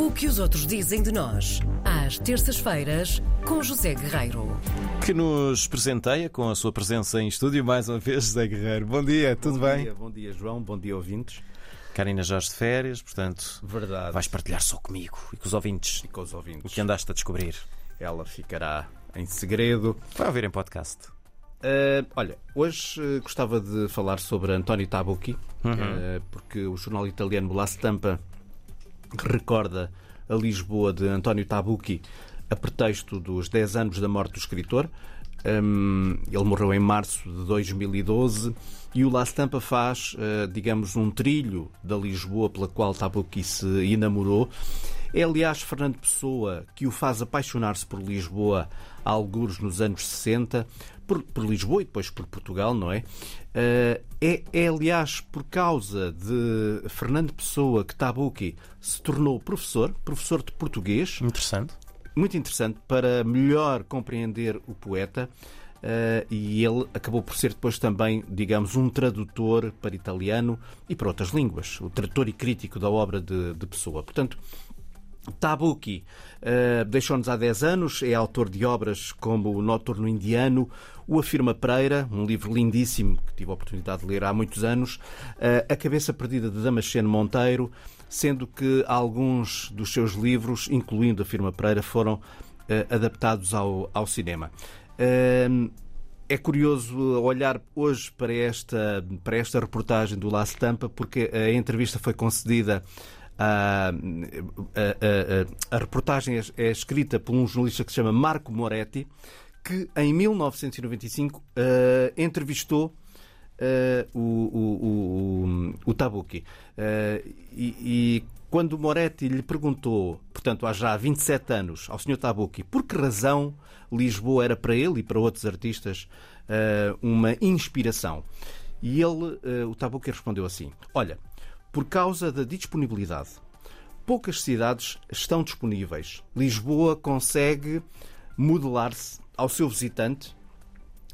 O que os outros dizem de nós, às terças-feiras, com José Guerreiro. Que nos presenteia com a sua presença em estúdio mais uma vez, José Guerreiro. Bom dia, tudo bom bem? Dia, bom dia, João. Bom dia, ouvintes. Karina Jorge de férias, portanto, Verdade. vais partilhar só comigo e com os ouvintes E com os o ouvintes. que andaste a descobrir. Ela ficará em segredo. Vai ouvir em podcast. Uh, olha, hoje uh, gostava de falar sobre António Tabucchi, Uhum. uh, porque o jornal italiano La Stampa recorda a Lisboa de António Tabucchi a pretexto dos 10 anos da morte do escritor. Um, ele morreu em março de 2012 e o La Stampa faz, uh, digamos, um trilho da Lisboa pela qual Tabucchi se enamorou. É, aliás, Fernando Pessoa que o faz apaixonar-se por Lisboa há algures nos anos 60, por, por Lisboa e depois por Portugal, não é? Uh, é? É, aliás, por causa de Fernando Pessoa que Tabucchi se tornou professor, professor de português, Interessante. muito interessante para melhor compreender o poeta. Uh, e ele acabou por ser depois também, digamos, um tradutor para italiano e para outras línguas, o tradutor e crítico da obra de, de Pessoa. Portanto, Tabucchi uh, deixou-nos há 10 anos, é autor de obras como O Noturno Indiano, O Afirma Pereira, um livro lindíssimo que tive a oportunidade de ler há muitos anos, uh, A Cabeça Perdida de Damasceno Monteiro, sendo que alguns dos seus livros, incluindo Afirma Pereira, foram uh, adaptados ao, ao cinema. É curioso olhar hoje para esta, para esta reportagem do La Stampa, porque a entrevista foi concedida a, a, a, a, reportagem é, é, escrita por um jornalista que se chama Marco Moretti, que em 1995 uh, entrevistou uh, o, o, o, o Tabucchi. Uh, e, e, quando Moretti lhe perguntou, portanto, há já 27 anos, ao Sr. Tabucchi, por que razão Lisboa era para ele e para outros artistas uma inspiração, e ele, o Tabucchi, respondeu assim: Olha, por causa da disponibilidade. Poucas cidades estão disponíveis. Lisboa consegue modelar-se ao seu visitante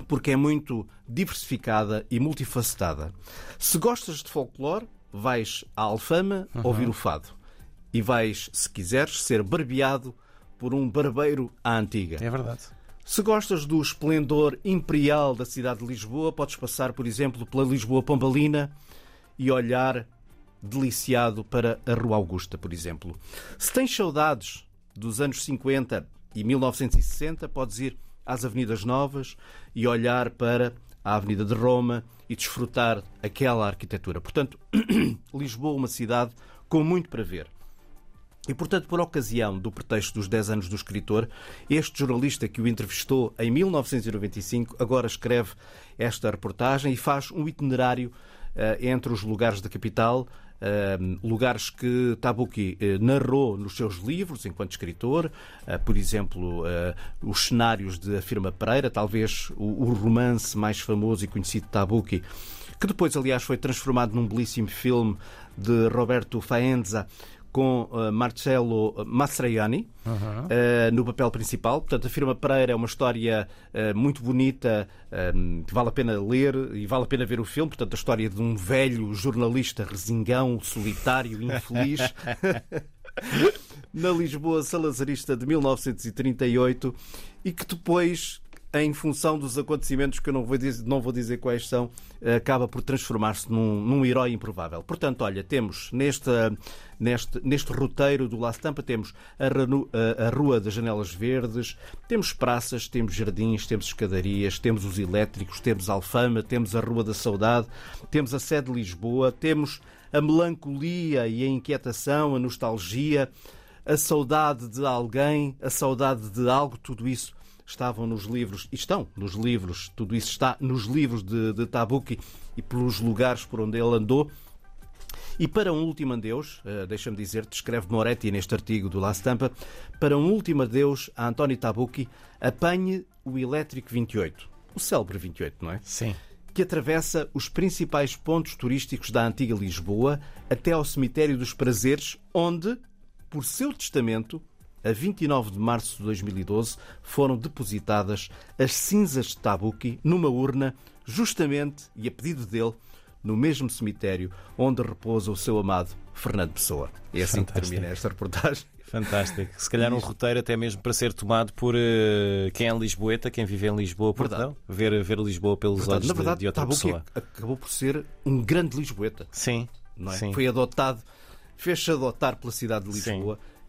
porque é muito diversificada e multifacetada. Se gostas de folclore, vais à Alfama uhum. ouvir o fado. E vais, se quiseres, ser barbeado por um barbeiro à antiga. É verdade. Se gostas do esplendor imperial da cidade de Lisboa, podes passar, por exemplo, pela Lisboa Pombalina e olhar deliciado para a Rua Augusta, por exemplo. Se tens saudades dos anos 50 e 1960, podes ir às Avenidas Novas e olhar para a Avenida de Roma e desfrutar aquela arquitetura. Portanto, Lisboa, uma cidade com muito para ver. E, portanto, por ocasião do pretexto dos 10 anos do escritor, este jornalista que o entrevistou em 1995 agora escreve esta reportagem e faz um itinerário uh, entre os lugares da capital, lugares que Tabucchi uh, narrou nos seus livros enquanto escritor, uh, por exemplo, os cenários de Afirma Pereira, talvez o, romance mais famoso e conhecido de Tabucchi, que depois, aliás, foi transformado num belíssimo filme de Roberto Faenza com uh, Marcello Mastroianni uhum. uh, no papel principal. Portanto, a Firma Pereira é uma história uh, muito bonita, que vale a pena ler e vale a pena ver o filme. Portanto, a história de um velho jornalista resingão, solitário, infeliz. na Lisboa salazarista de 1938 e que depois em função dos acontecimentos que eu não vou dizer, não vou dizer quais são, acaba por transformar-se num, num herói improvável. Portanto, olha, temos neste, neste, neste roteiro do La Stampa, temos a, a, a Rua das Janelas Verdes, temos praças, temos jardins, temos escadarias, temos os elétricos, temos Alfama, temos a Rua da Saudade, temos a sede de Lisboa, temos a melancolia e a inquietação, a nostalgia, a saudade de alguém, a saudade de algo, tudo isso estavam nos livros, e estão nos livros, tudo isso está nos livros de, de Tabucchi e pelos lugares por onde ele andou. E para um último adeus, uh, deixa-me dizer, descreve Moretti neste artigo do La Stampa, para um último adeus a António Tabucchi, apanhe o Elétrico 28. O célebre 28, não é? Sim. Que atravessa os principais pontos turísticos da antiga Lisboa até ao Cemitério dos Prazeres, onde, por seu testamento, a 29 de março de 2012, foram depositadas as cinzas de Tabucchi numa urna, justamente e a pedido dele, no mesmo cemitério onde repousa o seu amado Fernando Pessoa. É assim que Fantástico. termina esta reportagem. Fantástico. Se calhar um roteiro até mesmo para ser tomado por eh, quem é lisboeta, quem vive em Lisboa, Verdade. Ver, ver Lisboa pelos Portanto, olhos na de- verdade, de, outra Tabuco pessoa. acabou por ser um grande Lisboeta. Sim, é? sim. Foi adotado, fez-se adotar pela cidade de Sim.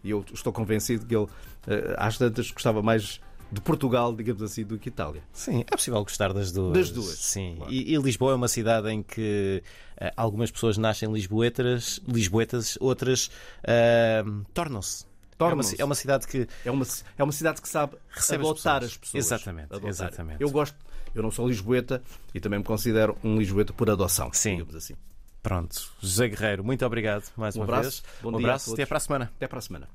E eu estou convencido que ele, eh, às tantas, gostava mais de Portugal, digamos assim, do que Itália. Sim, é possível gostar das duas. Das duas, Sim. claro. E, e Lisboa é uma cidade em que eh, algumas pessoas nascem lisboetas, lisboetas outras eh, tornam-se. É uma, Tornam-se. ci- é uma cidade que É uma, é uma cidade que sabe Recebe as adotar pessoas. as pessoas. Exatamente, Adotar. exatamente. Eu gosto, eu não sou lisboeta e também me considero um lisboeta por adoção, Sim. digamos assim. Pronto. José Guerreiro, muito obrigado mais Um uma abraço, vez. bom um abraço, até para a semana. Até para a semana.